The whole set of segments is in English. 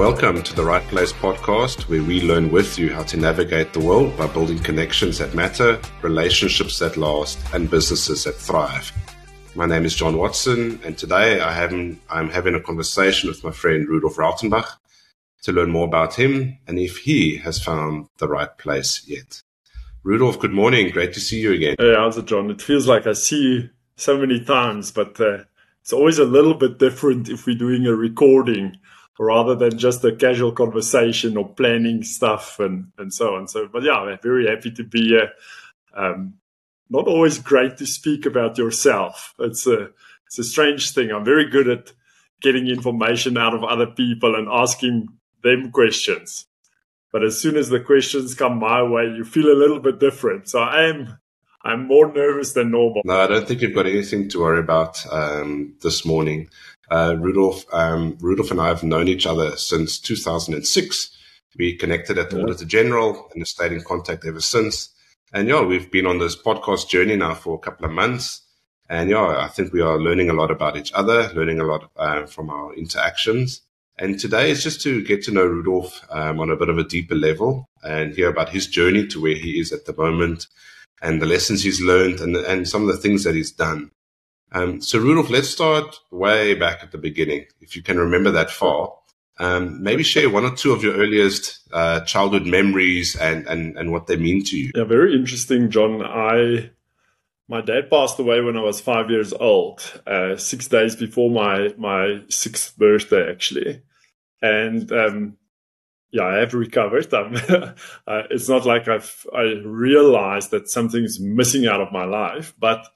Welcome to the Right Place podcast, where we learn with you how to navigate the world by building connections that matter, relationships that last, and businesses that thrive. My name is John Watson, and today I I'm having a conversation with my friend Rudolf Rautenbach to learn more about him and if he has found the right place yet. Rudolf, good morning. Great to see you again. Hey, how's it, John? It feels like I see you so many times, but uh, it's always a little bit different if we're doing a recording rather than just a casual conversation or planning stuff and, and so on. So, but yeah, I'm very happy to be here. Um, not always great to speak about yourself. It's a, it's a strange thing. I'm very good at getting information out of other people and asking them questions. But as soon as the questions come my way, you feel a little bit different. So I am, I'm more nervous than normal. No, I don't think you've got anything to worry about um, this morning. Uh, Rudolf, um, Rudolf and I have known each other since 2006. We connected at the yeah. Auditor General and have stayed in contact ever since. And yeah, we've been on this podcast journey now for a couple of months. And yeah, I think we are learning a lot about each other, learning a lot uh, from our interactions. And today is just to get to know Rudolf um, on a bit of a deeper level and hear about his journey to where he is at the moment and the lessons he's learned and, and some of the things that he's done. Um, so, Rudolf, let's start way back at the beginning. If you can remember that far, um, maybe share one or two of your earliest uh, childhood memories and, and, and what they mean to you. Yeah, very interesting, John. I my dad passed away when I was five years old, uh, six days before my my sixth birthday, actually. And um, yeah, I have recovered. uh, it's not like I've I realized that something's missing out of my life, but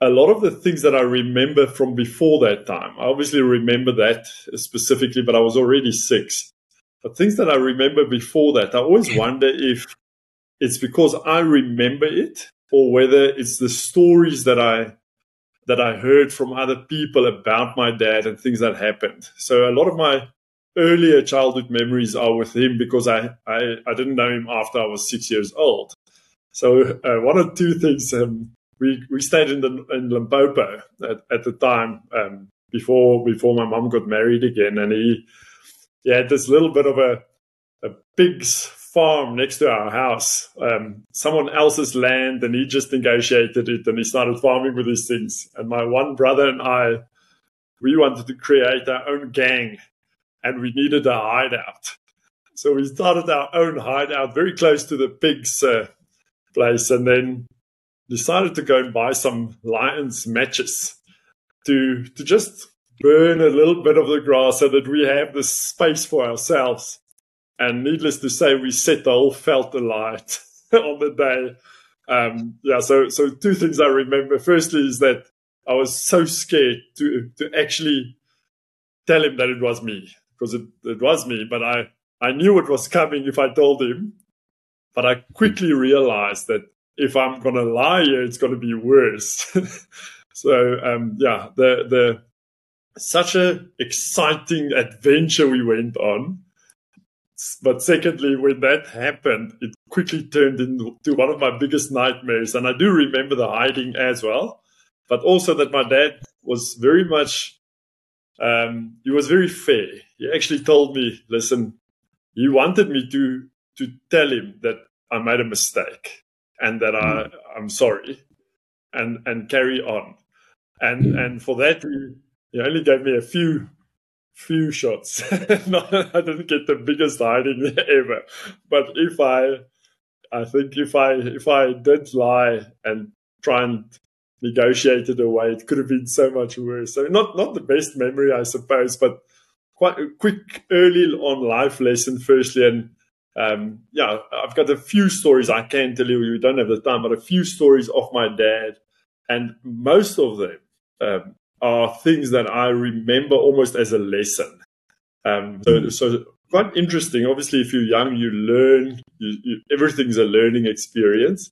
a lot of the things that I remember from before that time, I obviously remember that specifically, but I was already six. But things that I remember before that, I always wonder if it's because I remember it or whether it's the stories that I that I heard from other people about my dad and things that happened. So a lot of my earlier childhood memories are with him because I, I, I didn't know him after I was six years old. So uh, one or two things um, we we stayed in the in Limpopo at, at the time um, before before my mom got married again, and he he had this little bit of a a pig's farm next to our house, um, someone else's land, and he just negotiated it, and he started farming with these things. And my one brother and I, we wanted to create our own gang, and we needed a hideout. So we started our own hideout very close to the pig's uh, place, and then decided to go and buy some lions matches to to just burn a little bit of the grass so that we have the space for ourselves. And needless to say, we set the whole veld alight on the day. Um, yeah, so so two things I remember. Firstly, is that I was so scared to to actually tell him that it was me because it, it was me, but I I knew it was coming if I told him. But I quickly realized that if I'm gonna lie it's gonna be worse. so um, yeah, the the such a exciting adventure we went on. But secondly, when that happened, it quickly turned into one of my biggest nightmares. And I do remember the hiding as well, but also that my dad was very much, um, he was very fair. He actually told me, listen, he wanted me to, to tell him that I made a mistake and that I, hmm. I'm sorry and, and carry on. And, and for that, he, he only gave me a few, few shots. Not, I didn't get the biggest hiding ever, but if I, I think if I, if I did lie and try and negotiate it away, it could have been so much worse. So not, not the best memory, I suppose, but quite a quick early on life lesson firstly. And, um, yeah, I've got a few stories I can tell you. We don't have the time, but a few stories of my dad, and most of them um, are things that I remember almost as a lesson. Um, so, so quite interesting. Obviously, if you're young, you learn. You, you, everything's a learning experience,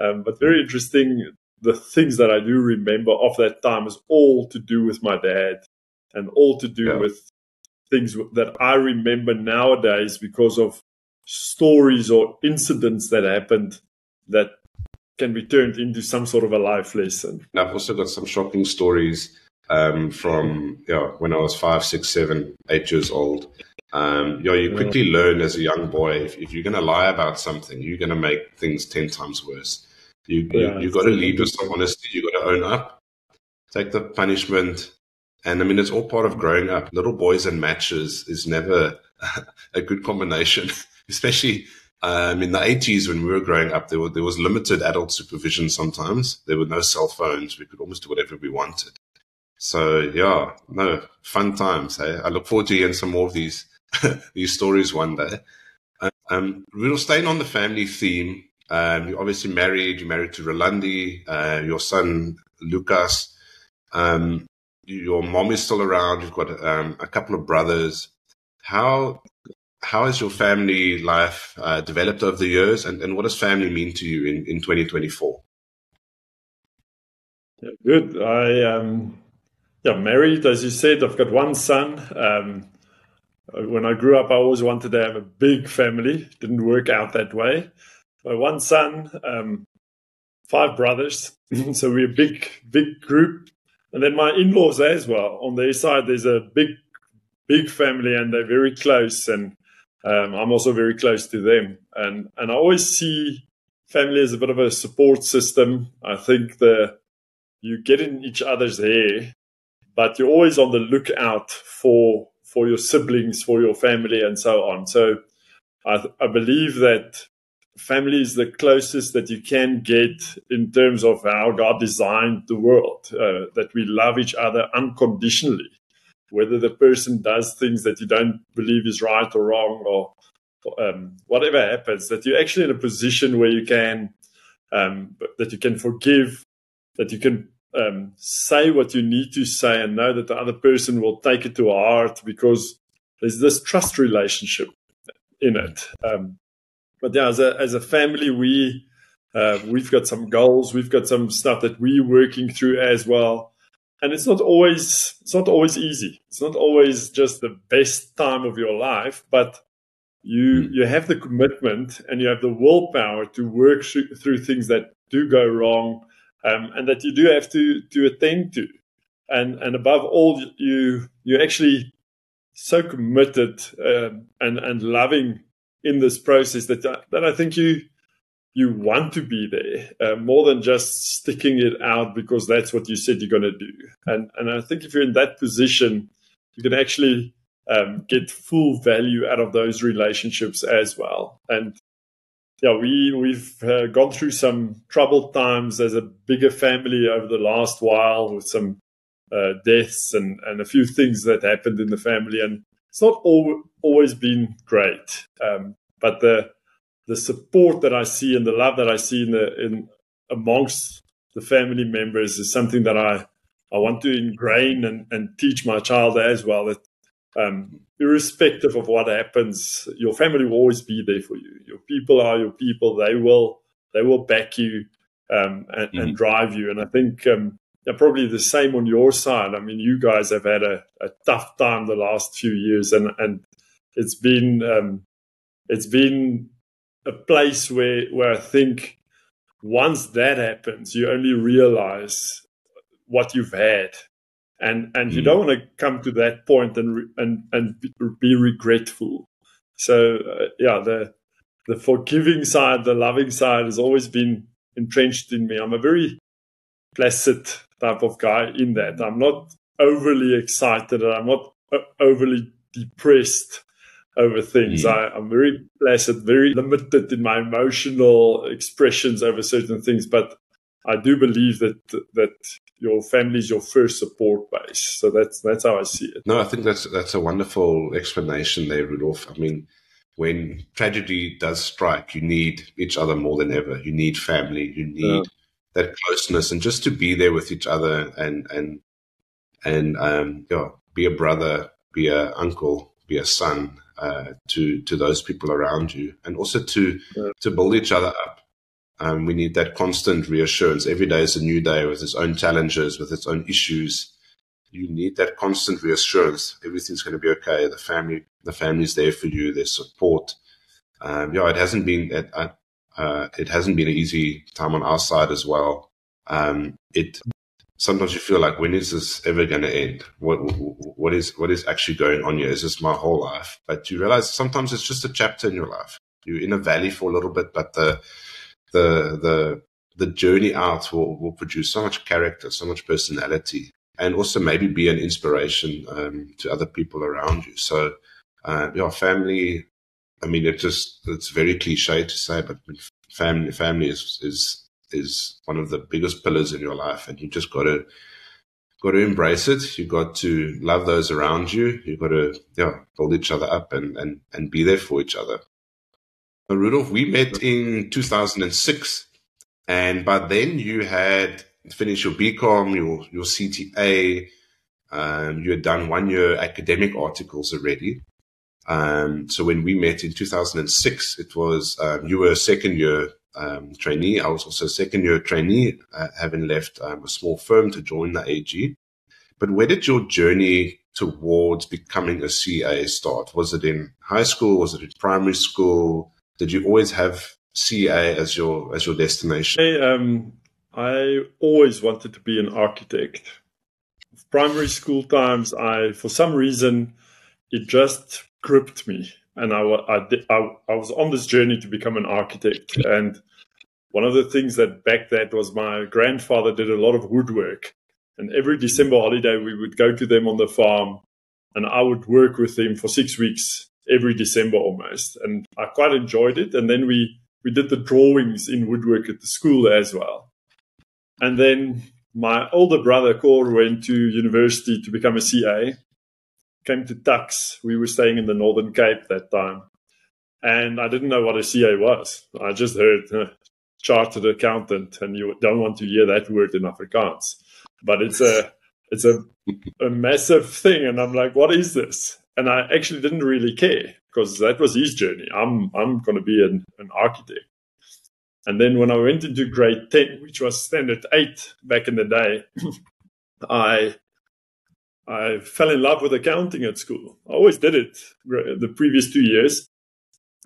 um, but very interesting. The things that I do remember of that time is all to do with my dad, and all to do yeah. with things that I remember nowadays because of stories or incidents that happened that can be turned into some sort of a life lesson. I've also got some shocking stories um, from yeah, when I was five, six, seven, eight years old. Um, yeah, you quickly learn as a young boy if, if you're going to lie about something, you're going to make things ten times worse. You yeah, you, you got to lead with some honesty. You've got to own up, take the punishment, and I mean it's all part of growing up. Little boys and matches is never a good combination, especially um, in the 80s, when we were growing up, there, were, there was limited adult supervision sometimes. There were no cell phones. We could almost do whatever we wanted. So, yeah, no, fun times. Hey? I look forward to hearing some more of these, these stories one day. Um, we'll staying on the family theme. Um, you're obviously married. You're married to Rolandi, uh, your son, Lucas. Um, your mom is still around. You've got um, a couple of brothers. How how has your family life uh, developed over the years, and, and what does family mean to you in, in 2024? Yeah, good. I um, yeah married, as you said. I've got one son. Um, when I grew up, I always wanted to have a big family. Didn't work out that way. My one son, um, five brothers, so we're a big, big group. And then my in-laws as well. On their side, there's a big, big family, and they're very close. And um, I'm also very close to them, and and I always see family as a bit of a support system. I think the you get in each other's hair, but you're always on the lookout for for your siblings, for your family, and so on. So I, I believe that family is the closest that you can get in terms of how God designed the world. Uh, that we love each other unconditionally whether the person does things that you don't believe is right or wrong or um, whatever happens, that you're actually in a position where you can um, that you can forgive, that you can um, say what you need to say, and know that the other person will take it to heart because there's this trust relationship in it. Um, but yeah, as a as a family, we uh, we've got some goals, we've got some stuff that we're working through as well and it's not always it's not always easy it's not always just the best time of your life but you hmm. you have the commitment and you have the willpower to work through, through things that do go wrong um, and that you do have to to attend to and and above all you you're actually so committed um, and and loving in this process that that I think you you want to be there uh, more than just sticking it out because that's what you said you're going to do. And and I think if you're in that position, you can actually um, get full value out of those relationships as well. And yeah, we we've uh, gone through some troubled times as a bigger family over the last while with some uh, deaths and and a few things that happened in the family, and it's not all, always been great. Um, but the the support that I see and the love that I see in the in amongst the family members is something that I I want to ingrain and, and teach my child as well that um, irrespective of what happens, your family will always be there for you. Your people are your people; they will they will back you um, and, mm-hmm. and, drive you. And I think um, probably the same on your side. I mean, you guys have had a, a tough time the last few years, and and it's been um, it's been a place where where I think once that happens, you only realize what you've had, and and mm. you don't want to come to that point and and and be regretful. So uh, yeah, the the forgiving side, the loving side, has always been entrenched in me. I'm a very placid type of guy in that. I'm not overly excited. I'm not uh, overly depressed over things. Mm. I, am very placid, very limited in my emotional expressions over certain things, but I do believe that that your family is your first support base. So that's that's how I see it. No, I think that's that's a wonderful explanation there, Rudolf. I mean, when tragedy does strike, you need each other more than ever. You need family. You need yeah. that closeness, and just to be there with each other, and and and um, yeah, be a brother, be a uncle, be a son, uh, to to those people around you, and also to yeah. to build each other up. Um, we need that constant reassurance. Every day is a new day with its own challenges, with its own issues. You need that constant reassurance. Everything's going to be okay. The family, the family's there for you. There's support. Um, yeah, it hasn't been it, uh, uh, it hasn't been an easy time on our side as well. Um, it sometimes you feel like when is this ever going to end? What what is what is actually going on here? Is this my whole life? But you realize sometimes it's just a chapter in your life. You're in a valley for a little bit, but the the the the journey out will, will produce so much character, so much personality, and also maybe be an inspiration um, to other people around you. So, uh, your family. I mean, it just it's very cliche to say, but family family is is is one of the biggest pillars in your life, and you just got to got to embrace it. You got to love those around you. You got to yeah build each other up and and and be there for each other. But Rudolf, we met in 2006, and by then you had finished your BCom, your your CTA. Um, you had done one year academic articles already. Um, so when we met in 2006, it was um, you were a second year um, trainee. I was also a second year trainee, uh, having left um, a small firm to join the AG. But where did your journey towards becoming a CA start? Was it in high school? Was it in primary school? Did you always have CA as your as your destination? I, um, I always wanted to be an architect. Primary school times, I for some reason it just gripped me and I, I, I, I, was on this journey to become an architect. And one of the things that back that was my grandfather did a lot of woodwork. And every December holiday, we would go to them on the farm and I would work with them for six weeks every December almost. And I quite enjoyed it. And then we, we did the drawings in woodwork at the school as well. And then my older brother, Cor, went to university to become a CA came to Tuks. We were staying in the Northern Cape that time. And I didn't know what a CA was. I just heard chartered accountant, and you don't want to hear that word in Afrikaans. But it's a it's a, a massive thing, and I'm like, what is this? And I actually didn't really care because that was his journey. I'm I'm going to be an, an architect. And then when I went into grade ten, which was standard eight back in the day, I I fell in love with accounting at school. I always did it the previous two years.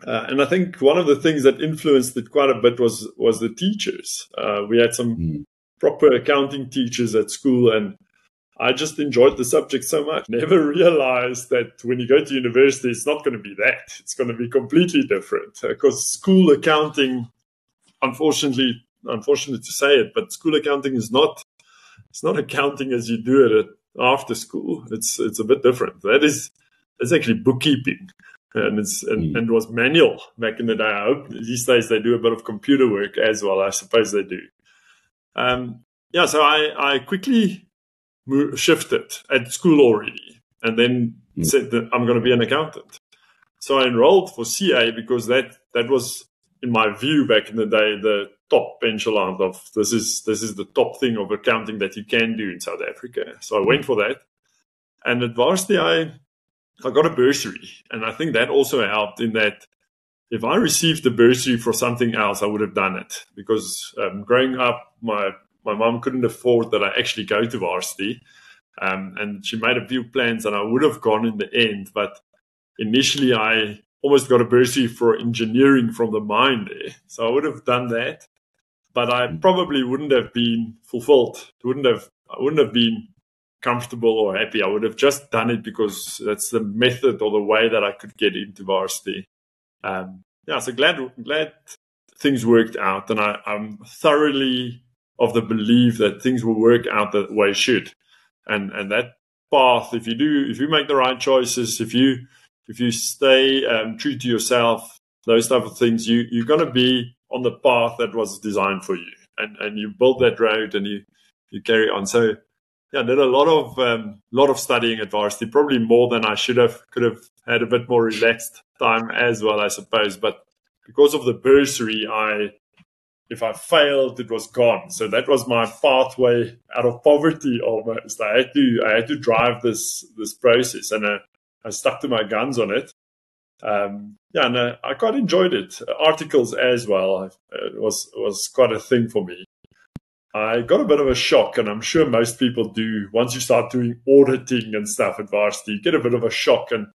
Uh, and I think one of the things that influenced it quite a bit was was the teachers. Uh, we had some mm. proper accounting teachers at school, and I just enjoyed the subject so much. Never realized that when you go to university, it's not going to be that. It's going to be completely different because uh, school accounting, unfortunately, unfortunate to say it, but school accounting is not it's not accounting as you do it at after school. It's it's a bit different. That is it's actually bookkeeping. And it's and, mm. and, was manual back in the day. I hope these days they do a bit of computer work as well. I suppose they do. Um, yeah, so I, I quickly shifted at school already, and then mm. said that I'm going to be an accountant. So I enrolled for CA because that that was, in my view, back in the day, the top echelon of this is this is the top thing of accounting that you can do in South Africa. So I went for that, and at varsity I I got a bursary, and I think that also helped in that if I received a bursary for something else, I would have done it. Because um, growing up, my my mom couldn't afford that I actually go to varsity, um, and she made a few plans, and I would have gone in the end, but initially I almost got a bursary for engineering from the mine there. So I would have done that but I probably wouldn't have been fulfilled. Wouldn't have. I wouldn't have been comfortable or happy. I would have just done it because that's the method or the way that I could get into varsity. Um, yeah, so glad glad things worked out, and I, I'm thoroughly of the belief that things will work out the way it should, and and that path. If you do, if you make the right choices, if you if you stay um, true to yourself, those type of things, you you're gonna be on the path that was designed for you, and and you build that road and you you carry on. So yeah, did a lot of um, lot of studying at varsity, probably more than I should have. Could have had a bit more relaxed time as well, I suppose. But because of the bursary, I if I failed, it was gone. So that was my pathway out of poverty almost. I had to I had to drive this this process, and I, I stuck to my guns on it um, yeah, and uh, I quite enjoyed it. Articles as well it was was quite a thing for me. I got a bit of a shock, and I'm sure most people do. Once you start doing auditing and stuff at varsity, you get a bit of a shock. And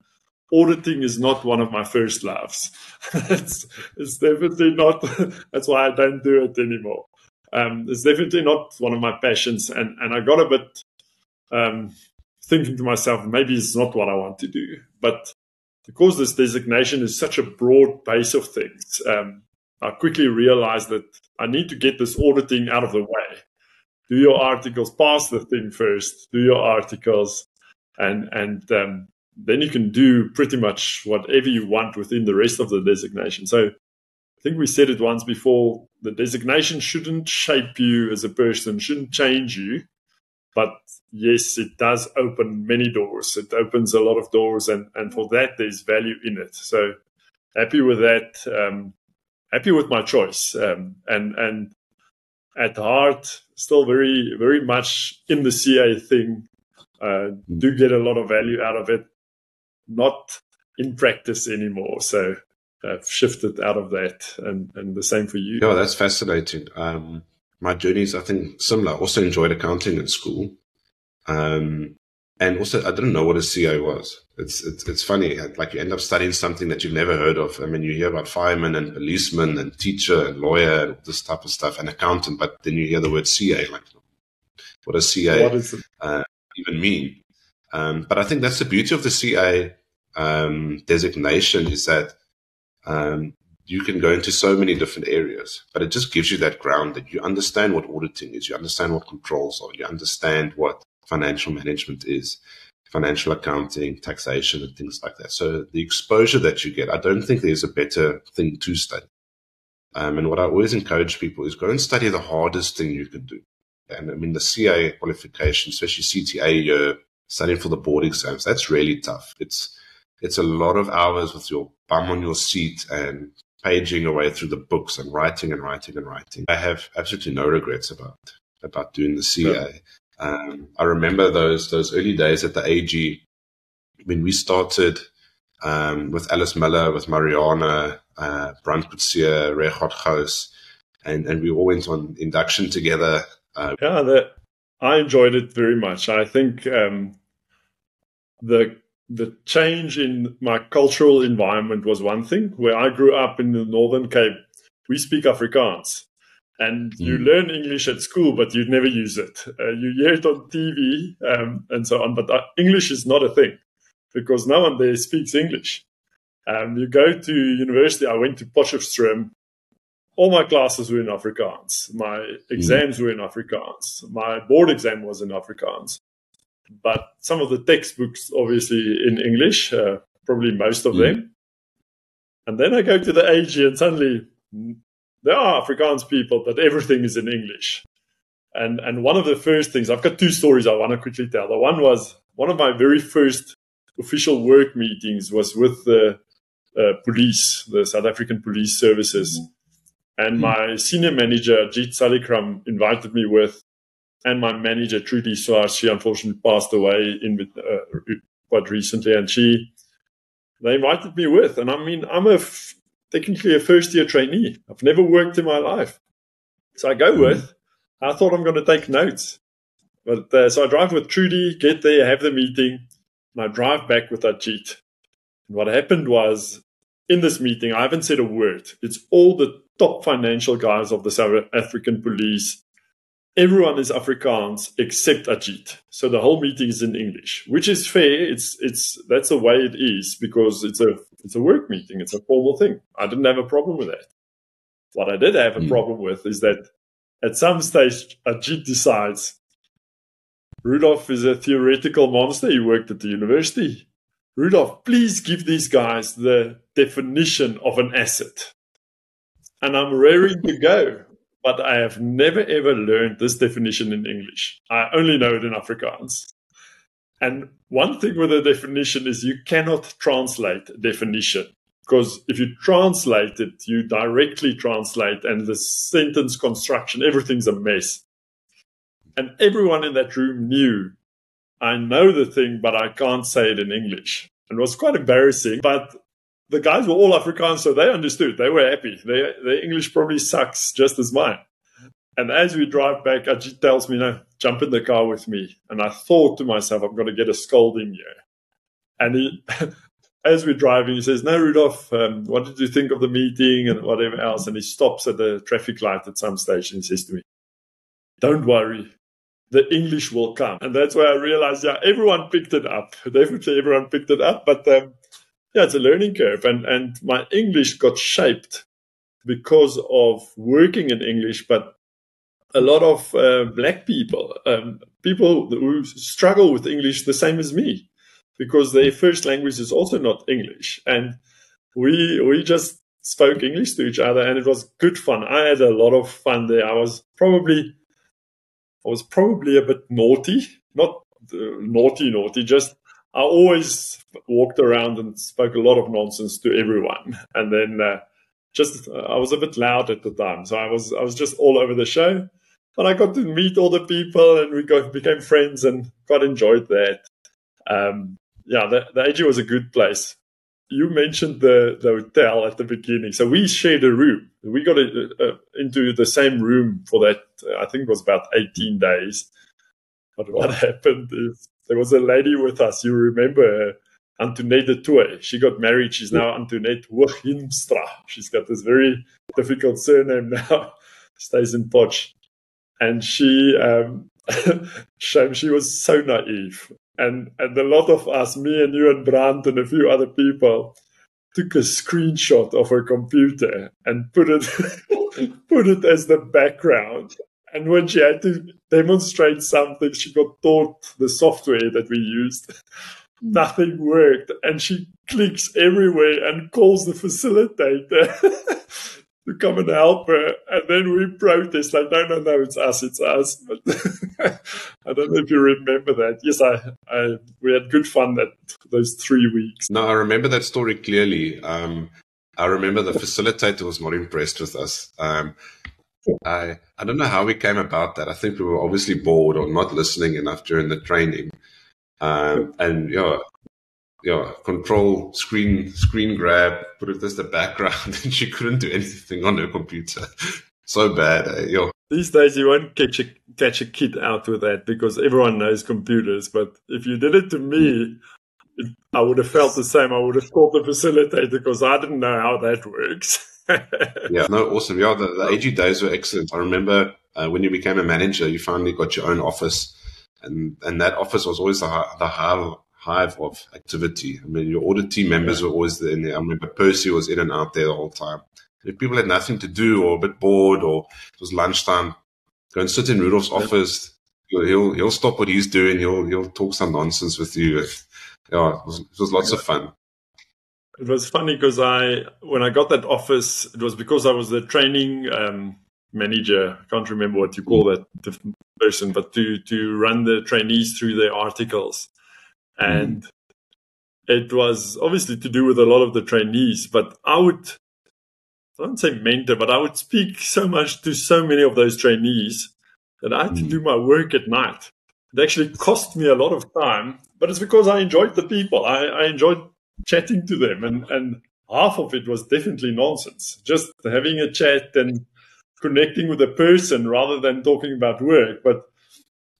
auditing is not one of my first loves. it's, it's definitely not. that's why I don't do it anymore. Um, it's definitely not one of my passions, and and I got a bit um, thinking to myself, maybe it's not what I want to do. But because this designation is such a broad base of things, um, I quickly realized that I need to get this auditing out of the way. Do your articles, pass the thing first. Do your articles, and and um, then you can do pretty much whatever you want within the rest of the designation. So I think we said it once before the designation shouldn't shape you as a person, shouldn't change you. But yes, it does open many doors. It opens a lot of doors, and, and for that, there's value in it. So happy with that. Um, happy with my choice. Um, and and at heart, still very very much in the CA thing. Uh, do get a lot of value out of it not in practice anymore. So I've shifted out of that, and and the same for you. Yeah, that's fascinating. Um, my journey is, I think, similar. I Also enjoyed accounting in school, um, and also I didn't know what a CA was. It's, it's it's funny, like you end up studying something that you've never heard of. I mean, you hear about firemen and policemen and teacher and lawyer and this type of stuff, and accountant, but then you hear the word CA, like what does CA uh, even mean? Um, but I think that's the beauty of the CA um, designation is that um, you can go into so many different areas, but it just gives you that ground that you understand what auditing is, you understand what controls are, you understand what financial management is, financial accounting, taxation, and things like that. So the exposure that you get, I don't think there's a better thing to study. Um, and what I always encourage people is go and study the hardest thing you can do. And I mean, the CA qualification, especially CTA year, studying for the board exams, that's really tough. It's, it's a lot of hours with your bum on your seat and paging away through the books and writing and writing and writing. I have absolutely no regrets about about doing the CA. Um, I remember those those early days at the AG when we started um, with Alice Miller, with Mariana, uh, Brandt Coetzee, Rechot Gous, and and we all went on induction together. Uh, yeah, the, I enjoyed it very much. I think um, the the change in my cultural environment was one thing. Where I grew up in the Northern Cape, we speak Afrikaans. And mm. you learn English at school, but you never use it. Uh, you hear it on TV um, and so on, but uh, English is not a thing because no one there speaks English. Um, you go to university, I went to Potchefstroom. All my classes were in Afrikaans. My mm. exams mm. were in Afrikaans. My board exam was in Afrikaans but some of the textbooks obviously in English, uh, probably most of mm. them. And then I go to the AG and suddenly there are Afrikaans people, but everything is in English. And and one of the first things I've got two stories I want to quickly tell. The one was one of my very first official work meetings was with the uh, police, the South African Police Services. And mm. my senior manager, Jeet Salikram, invited me with and my manager Trudy Swart, she unfortunately passed away in uh, quite recently, and she they invited me with, and I mean I'm a f- technically a first year trainee. I've never worked in my life, so I go with. I thought I'm going to take notes, but uh, so I drive with Trudy, get there, have the meeting, and I drive back with Ajit. And what happened was in this meeting, I haven't said a word. It's all the top financial guys of the South African police everyone is Afrikaans except Ajit. So the whole meeting is in English, which is fair. It's it's that's the way it is because it's a it's a work meeting. It's a formal thing. I didn't have a problem with that. What I did have a mm. problem with is that at some stage Ajit decides Rudolf is a theoretical monster. He worked at the university. Rudolf, please give these guys the definition of an asset. And I'm raring to go but I have never ever learned this definition in English. I only know it in Afrikaans. And one thing with a definition is you cannot translate definition because if you translate it, you directly translate and the sentence construction, everything's a mess. And everyone in that room knew I know the thing, but I can't say it in English. And it was quite embarrassing, but the guys were all Afrikaans, so they understood. They were happy. Their, their English probably sucks just as mine. And as we drive back, Ajit tells me, no, jump in the car with me. And I thought to myself, I'm going to get a scolding here. And he, as we're driving, he says, no, Rudolf, um, what did you think of the meeting and whatever else? And he stops at the traffic light at some station. and he says to me, don't worry, the English will come. And that's where I realized, yeah, everyone picked it up. Definitely everyone picked it up. But um, yeah, it's a learning curve. And, and my English got shaped because of working in English, but a lot of uh, black people, um, people who struggle with English the same as me, because their first language is also not English. And we, we just spoke English to each other and it was good fun. I had a lot of fun there. I was probably I was probably a bit naughty, not uh, naughty, naughty, just I always walked around and spoke a lot of nonsense to everyone. And then uh, just uh, I was a bit loud at the time, so I was I was just all over the show. But I got to meet all the people, and we got became friends, and quite enjoyed that. Um, yeah, the, the AG was a good place you mentioned the, the hotel at the beginning. So we shared a room. We got a, a, into the same room for that, I think it was about 18 days. But what happened is there was a lady with us. You remember her, Antoinette Toy. She got married. She's now Antoinette Hooghinstra. She's got this very difficult surname now. Stays in Potch. And she, um, she was so naive and and a lot of us, me and you and Brandt and a few other people, took a screenshot of her computer and put it put it as the background. And when she had to demonstrate something, she got taught the software that we used. Nothing worked, and she clicks everywhere and calls the facilitator to come and help her. And then we protest like, no, no, no, it's us, it's us. But I don't know if you remember that. Yes, I, I, we had good fun that those three weeks. No, I remember that story clearly. Um, I remember the facilitator was not impressed with us. Um, I, I don't know how we came about that. I think we were obviously bored or not listening enough during the training. Um, and yeah, yeah, control screen screen grab, put it as the background, and she couldn't do anything on her computer. so bad, eh? yo. These days, you won't catch a catch a kid out with that because everyone knows computers. But if you did it to me, I would have felt the same. I would have called the facilitator because I didn't know how that works. yeah, no, awesome. Yeah, the, the AG days were excellent. I remember uh, when you became a manager, you finally got your own office, and and that office was always the, the high, hive of activity. I mean, your audit team members yeah. were always in there. I remember Percy was in and out there the whole time. If people had nothing to do or a bit bored or it was lunchtime, go and sit in Rudolf's yeah. office. He'll, he'll, he'll stop what he's doing. He'll he'll talk some nonsense with you. Yeah, it was, it was lots yeah. of fun. It was funny because I when I got that office, it was because I was the training um, manager. I can't remember what you call that person, but to to run the trainees through their articles and mm. it was obviously to do with a lot of the trainees. But I would, I don't say mentor, but I would speak so much to so many of those trainees that I had mm. to do my work at night. It actually cost me a lot of time, but it's because I enjoyed the people. I, I enjoyed chatting to them, and and half of it was definitely nonsense. Just having a chat and connecting with a person rather than talking about work. But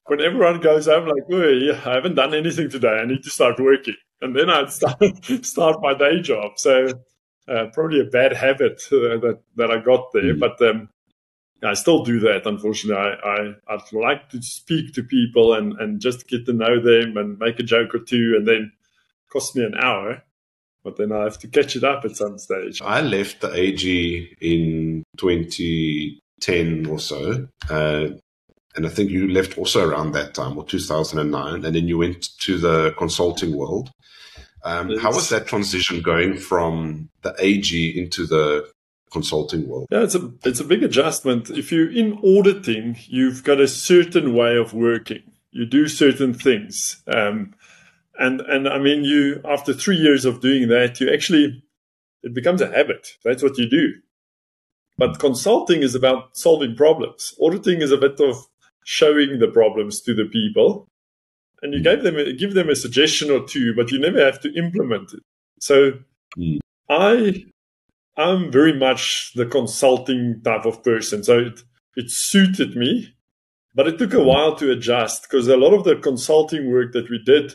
when everyone goes home, like, oh, I haven't done anything today. I need to start working. And then I'd start, start my day job. So uh, probably a bad habit uh, that, that I got there. Mm. But um, I still do that, unfortunately. I, I, I'd like to speak to people and, and just get to know them and make a joke or two and then cost me an hour. But then I have to catch it up at some stage. I left the AG in 2010 or so. Uh, and I think you left also around that time, or 2009, and then you went to the consulting world. Um, how was that transition going from the AG into the consulting world? Yeah, it's a it's a big adjustment. If you're in auditing, you've got a certain way of working. You do certain things, um, and and I mean, you after three years of doing that, you actually it becomes a habit. That's what you do. But consulting is about solving problems. Auditing is a bit of showing the problems to the people and you gave them a, give them a suggestion or two but you never have to implement it so mm. i i'm very much the consulting type of person so it it suited me but it took a while to adjust because a lot of the consulting work that we did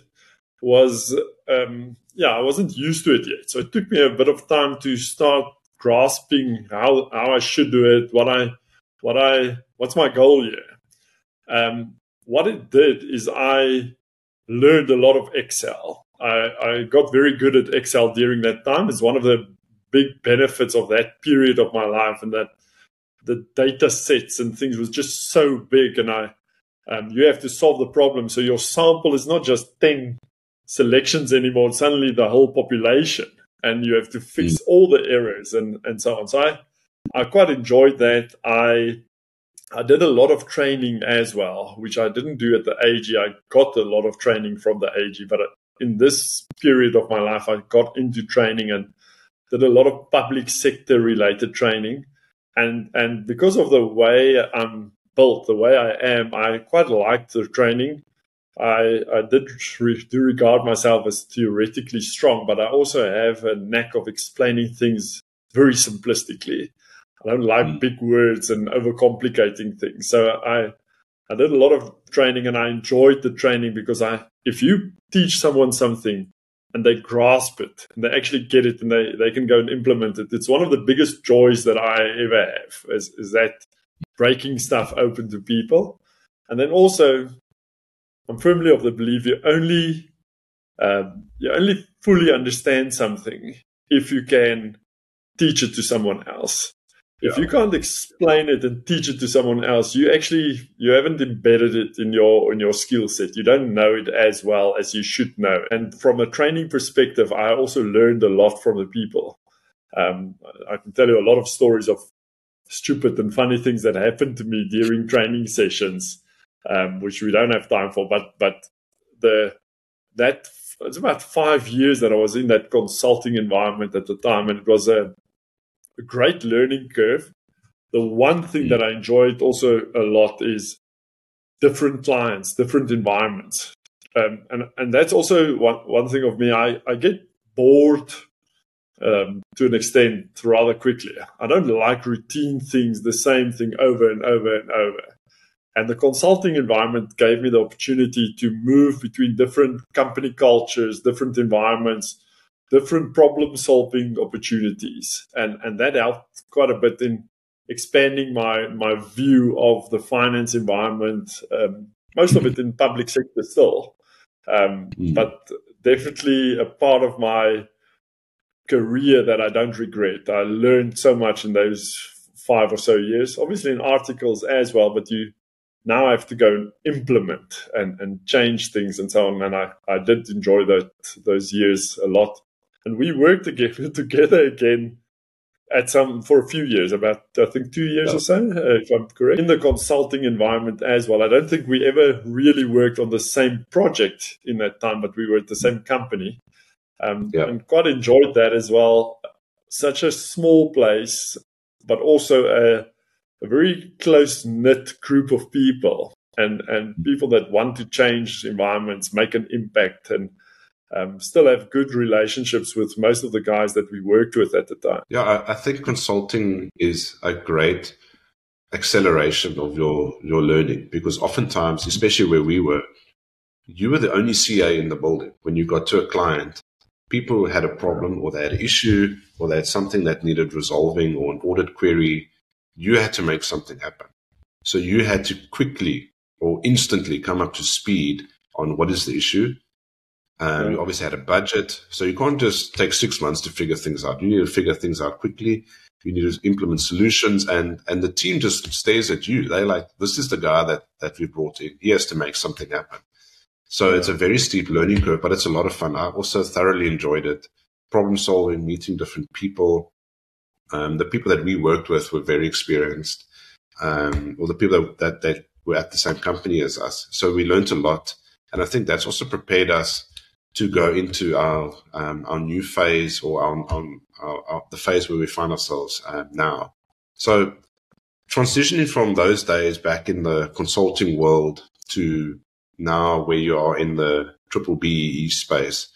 was um, yeah i wasn't used to it yet so it took me a bit of time to start grasping how how i should do it what i what i what's my goal here um, what it did is I learned a lot of Excel. I, I got very good at Excel during that time. It's one of the big benefits of that period of my life, and that the data sets and things was just so big, and I um, you have to solve the problem. So your sample is not just ten selections anymore; suddenly the whole population, and you have to fix mm. all the errors and and so on. So I I quite enjoyed that. I I did a lot of training as well, which I didn't do at the AG. I got a lot of training from the AG, but in this period of my life, I got into training and did a lot of public sector related training. And and because of the way I'm built, the way I am, I quite liked the training. I, I did re- do regard myself as theoretically strong, but I also have a knack of explaining things very simplistically. I don't like mm. big words and overcomplicating things. So I I did a lot of training and I enjoyed the training because I if you teach someone something and they grasp it and they actually get it and they, they can go and implement it, it's one of the biggest joys that I ever have is, is that breaking stuff open to people. And then also I'm firmly of the belief you only um, you only fully understand something if you can teach it to someone else. If you can't explain it and teach it to someone else you actually you haven't embedded it in your in your skill set. You don't know it as well as you should know. And from a training perspective i also learned a lot from the people. Um, i can tell you a lot of stories of stupid and funny things that happened to me during training sessions um, which we don't have time for but but the that it's about five years that i was in that consulting environment at the time and it was a a great learning curve. The one thing that I enjoyed also a lot is different clients, different environments. Um, and, and that's also one, one thing of me. I, I get bored um, to an extent rather quickly. I don't like routine things, the same thing over and over and over. And the consulting environment gave me the opportunity to move between different company cultures, different environments, different problem solving opportunities. And, and that helped quite a bit in expanding my, my view of the finance environment, um, most of it in public sector still. Um, mm. But definitely a part of my career that I don't regret. I learned so much in those five or so years, obviously in articles as well, but you now I have to go and implement and, and change things and so on. And I, I did enjoy that those years a lot and we worked together together again at some for a few years, about I think two years yeah. or so, uh, if I'm correct, in the consulting environment as well. I don't think we ever really worked on the same project in that time, but we were at the same company, um, yeah. and quite enjoyed that as well. Such a small place, but also a, a very close knit group of people, and and people that want to change environments, make an impact, and um, still have good relationships with most of the guys that we worked with at the time. Yeah, I, I think consulting is a great acceleration of your your learning because oftentimes, especially where we were, you were the only CA in the building when you got to a client. People had a problem or they had an issue or they had something that needed resolving or an audit query. You had to make something happen. So you had to quickly or instantly come up to speed on what is the issue um, You obviously had a budget, so you can't just take six months to figure things out. You need to figure things out quickly. You need to implement solutions, and and the team just stays at you. They like this is the guy that that we brought in. He has to make something happen. So yeah. it's a very steep learning curve, but it's a lot of fun. I also thoroughly enjoyed it. Problem solving, meeting different people. Um, the people that we worked with were very experienced, um, or the people that, that were at the same company as us. So we learned a lot, and I think that's also prepared us to go into our um, our new phase or our, our, our, the phase where we find ourselves um, now. So transitioning from those days back in the consulting world to now where you are in the triple BEE space,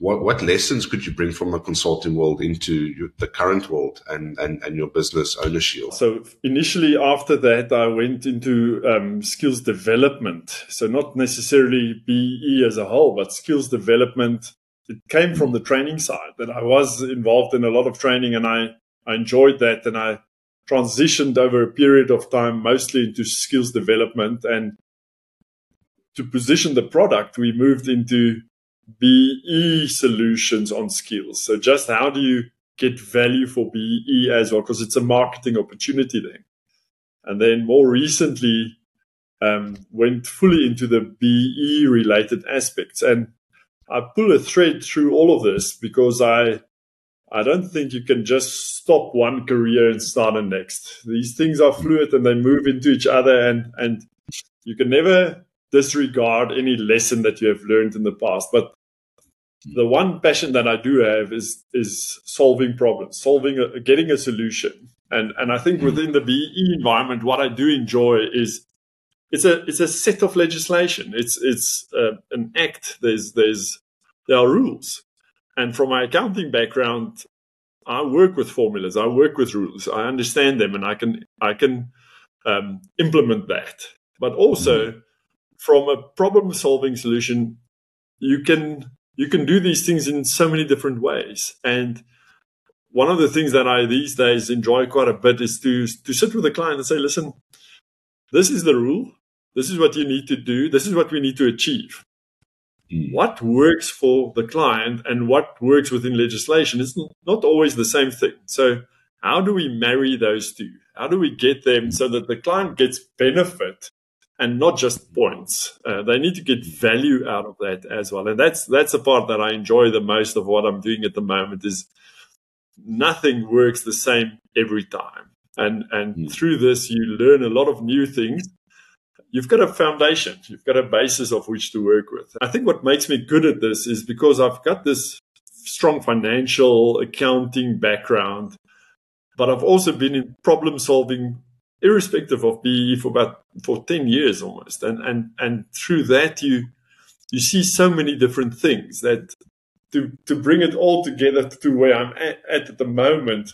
what, what lessons could you bring from the consulting world into your, the current world and, and, and your business ownership? So initially after that, I went into um, skills development. So not necessarily BE as a whole, but skills development. It came from the training side that I was involved in a lot of training and I, I enjoyed that. And I transitioned over a period of time mostly into skills development and to position the product, we moved into BE solutions on skills. So just how do you get value for BE as well? Because it's a marketing opportunity then. And then more recently, um, went fully into the BE related aspects. And I pull a thread through all of this because I I don't think you can just stop one career and start a next. These things are fluid and they move into each other and and you can never disregard any lesson that you have learned in the past. But the one passion that I do have is is solving problems, solving a, getting a solution. And and I think within the BE environment, what I do enjoy is it's a it's a set of legislation. It's it's uh, an act. There's there's there are rules, and from my accounting background, I work with formulas. I work with rules. I understand them, and I can I can um, implement that. But also, mm. from a problem solving solution, you can you can do these things in so many different ways. And one of the things that I these days enjoy quite a bit is to to sit with a client and say, listen, this is the rule. This is what you need to do. This is what we need to achieve. Mm. What works for the client and what works within legislation is not always the same thing. So, how do we marry those two? How do we get them so that the client gets benefit and not just points? Uh, they need to get value out of that as well, and that's that's the part that I enjoy the most of what I'm doing at the moment. Is nothing works the same every time, and and mm. through this you learn a lot of new things you've got a foundation, you've got a basis of which to work with. I think what makes me good at this is because I've got this strong financial accounting background, but I've also been in problem solving irrespective of BE for about for 10 years almost. And and and through that you you see so many different things that to to bring it all together to where I'm at, at, the moment,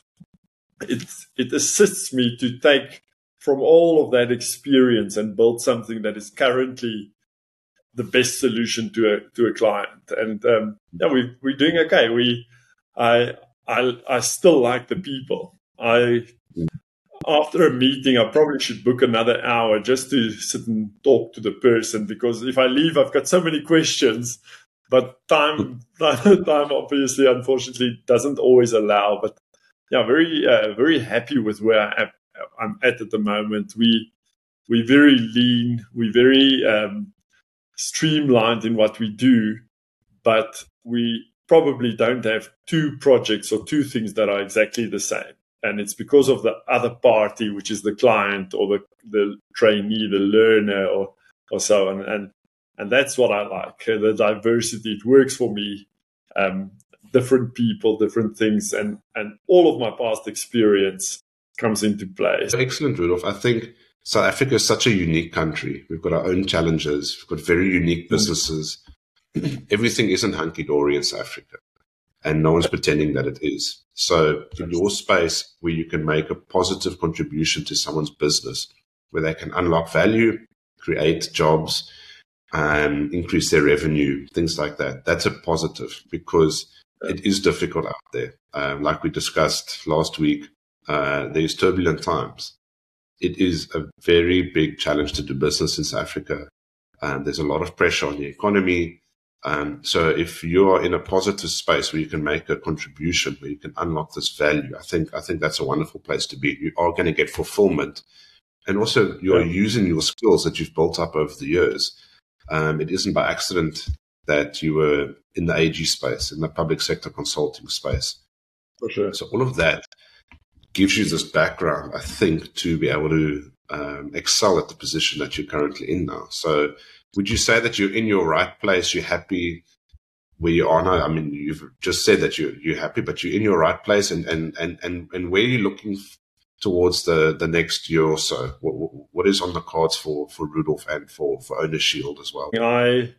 it it assists me to take from all of that experience and build something that is currently the best solution to a to a client. And um, yeah, we we're doing okay. We I I I still like the people. I after a meeting, I probably should book another hour just to sit and talk to the person because if I leave, I've got so many questions. But time, time obviously, unfortunately, doesn't always allow. But yeah, very, uh, very happy with where I am I'm at at the moment. We we're very lean, we're very um, streamlined in what we do, but we probably don't have two projects or two things that are exactly the same. And it's because of the other party, which is the client or the, the trainee, the learner, or or so on. And and that's what I like the diversity. It works for me. Um, different people, different things, and and all of my past experience comes into play. Excellent, Rudolf. I think South Africa is such a unique country. We've got our own challenges. We've got very unique mm. businesses. Mm. Everything isn't hunky dory in South Africa, and no one's pretending that it is. So, in your space where you can make a positive contribution to someone's business, where they can unlock value, create jobs, and increase their revenue, things like that, that's a positive because it is difficult out there. Um, like we discussed last week, uh, there's turbulent times. It is a very big challenge to do business in South Africa. Um, there's a lot of pressure on the economy. Um, so if you are in a positive space where you can make a contribution, where you can unlock this value, I think I think that's a wonderful place to be. You are going to get fulfillment, and also you are yeah. using your skills that you've built up over the years. Um, it isn't by accident that you were in the AG space, in the public sector consulting space. For sure. So all of that gives you this background, I think, to be able to um, excel at the position that you're currently in now. So, would you say that you're in your right place? You're happy where you are now? I mean, you've just said that you're you're happy, but you're in your right place, and and and and, and where are you looking towards the the next year or so? What, what is on the cards for for Rudolf and for for Owner Shield as well? I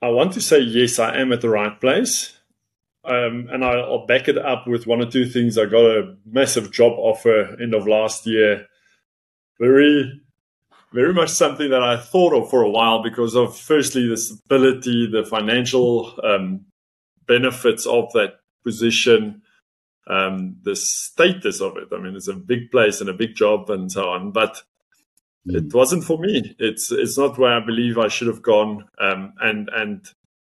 I want to say yes, I am at the right place. Um, and I'll back it up with one or two things. I got a massive job offer end of last year. Very, very much something that I thought of for a while because of firstly the stability, the financial um, benefits of that position, um, the status of it. I mean, it's a big place and a big job and so on. But mm. it wasn't for me. It's it's not where I believe I should have gone, um, and and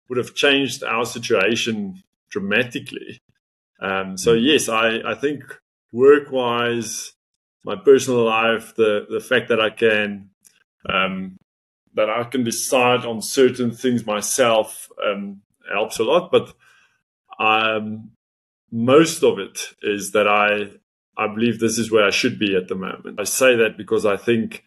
would have changed our situation dramatically. Um, so mm. yes, I I think work wise, my personal life, the the fact that I can um, that I can decide on certain things myself um, helps a lot. But um, most of it is that I I believe this is where I should be at the moment. I say that because I think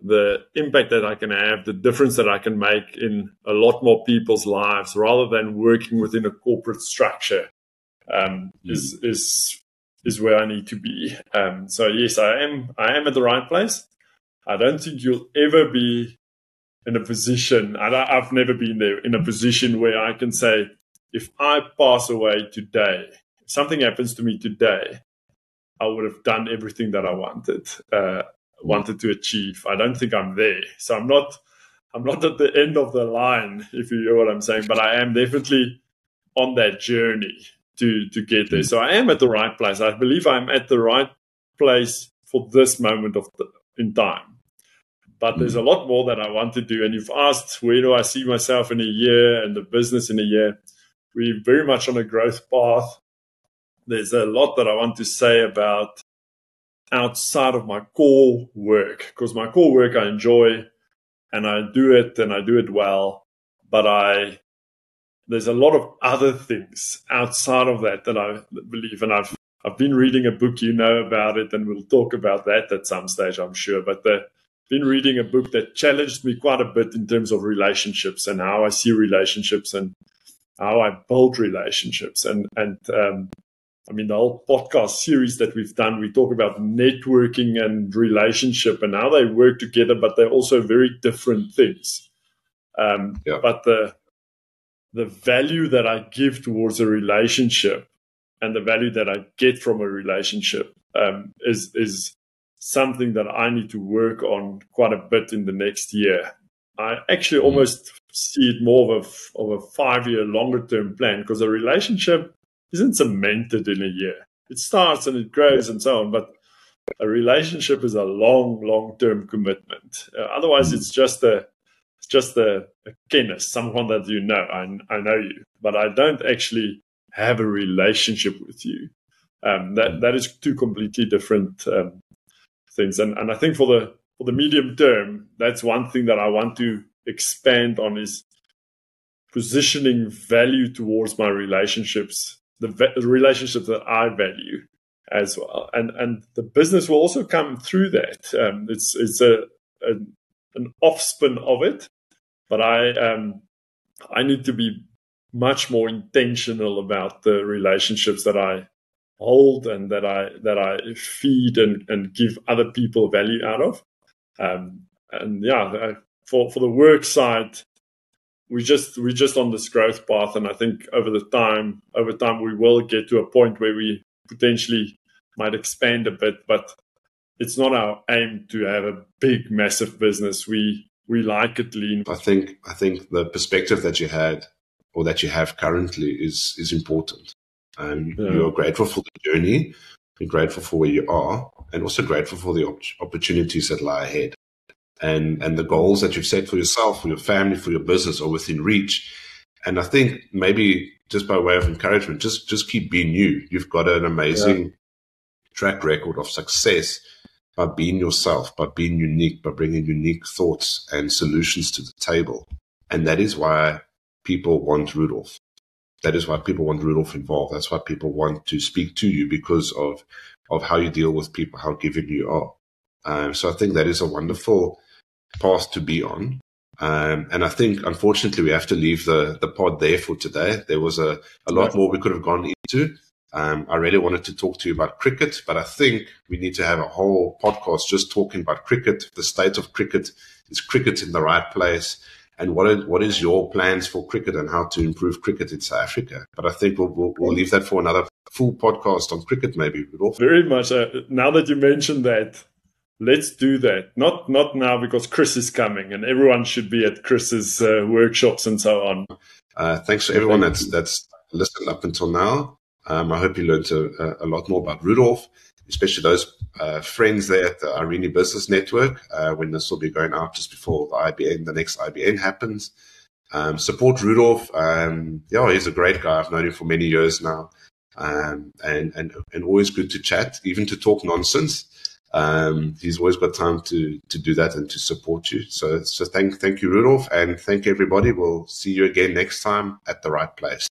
the impact that I can have, the difference that I can make in a lot more people's lives, rather than working within a corporate structure, um, mm. is is is where I need to be. Um, so yes, I am I am at the right place. I don't think you'll ever be in a position, and I, I've never been there in a position where I can say, if I pass away today, if something happens to me today, I would have done everything that I wanted, uh, wanted to achieve. I don't think I'm there, so I'm not. I'm not at the end of the line, if you hear what I'm saying, but I am definitely on that journey to to get there. Hmm. So I am at the right place. I believe I'm at the right place for this moment of the, in time. But there's hmm. a lot more that I want to do. And you've asked, where do I see myself in a year and the business in a year? We're very much on a growth path. There's a lot that I want to say about outside of my core work because my core work I enjoy and I do it and I do it well. But I, there's a lot of other things outside of that that I believe. And I've, I've been reading a book, you know about it, and we'll talk about that at some stage, I'm sure. But the, been reading a book that challenged me quite a bit in terms of relationships and how I see relationships and how I build relationships. And and um, I mean the whole podcast series that we've done, we talk about networking and relationship and how they work together, but they're also very different things. Um, yeah. But the the value that I give towards a relationship and the value that I get from a relationship um, is is something that I need to work on quite a bit in the next year. I actually mm. almost see it more of a, of a five year longer term plan because a relationship isn't cemented in a year. It starts and it grows and so on, but a relationship is a long, long term commitment. Uh, otherwise, mm. it's just a just a, a kennis, someone that you know. I, I know you, but I don't actually have a relationship with you. Um, that that is two completely different um, things. And and I think for the for the medium term, that's one thing that I want to expand on is positioning value towards my relationships, the relationships that I value as well, and and the business will also come through that. Um, it's it's a, a an offspin of it, but I um I need to be much more intentional about the relationships that I hold and that I that I feed and, and give other people value out of. Um, and yeah, for for the work side, we just we're just on this growth path, and I think over the time over time we will get to a point where we potentially might expand a bit, but it's not our aim to have a big massive business. We we like it lean. I think I think the perspective that you had or that you have currently is is important. Um, yeah. You're grateful for the journey, you're grateful for where you are, and also grateful for the op- opportunities that lie ahead. And, and the goals that you've set for yourself, for your family, for your business are within reach. And I think maybe just by way of encouragement, just, just keep being you. You've got an amazing yeah. track record of success by being yourself, by being unique, by bringing unique thoughts and solutions to the table. And that is why people want Rudolf that is why people want Rudolf involved. That's why people want to speak to you because of of how you deal with people, how given you are. Um, so I think that is a wonderful path to be on. Um, and I think, unfortunately, we have to leave the, the pod there for today. There was a, a lot more we could have gone into. Um, I really wanted to talk to you about cricket, but I think we need to have a whole podcast just talking about cricket, the state of cricket. Is cricket in the right place? and what is, what is your plans for cricket and how to improve cricket in South Africa? But I think we'll, we'll, we'll leave that for another full podcast on cricket, maybe. Rudolf. Very much. Uh, now that you mentioned that, let's do that. Not not now because Chris is coming and everyone should be at Chris's uh, workshops and so on. Uh, thanks to everyone that's that's listened up until now. Um, I hope you learned a, a, lot more about Rudolf. especially those uh, friends there at the Irene Business Network uh, when this will be going out just before the IBN, the next IBN happens. Um, support Rudolf. Um, yeah, he's a great guy. I've known him for many years now. Um, and, and, and always good to chat, even to talk nonsense. Um, he's always got time to, to do that and to support you. So, so thank, thank you, Rudolf, and thank everybody. We'll see you again next time at the right place.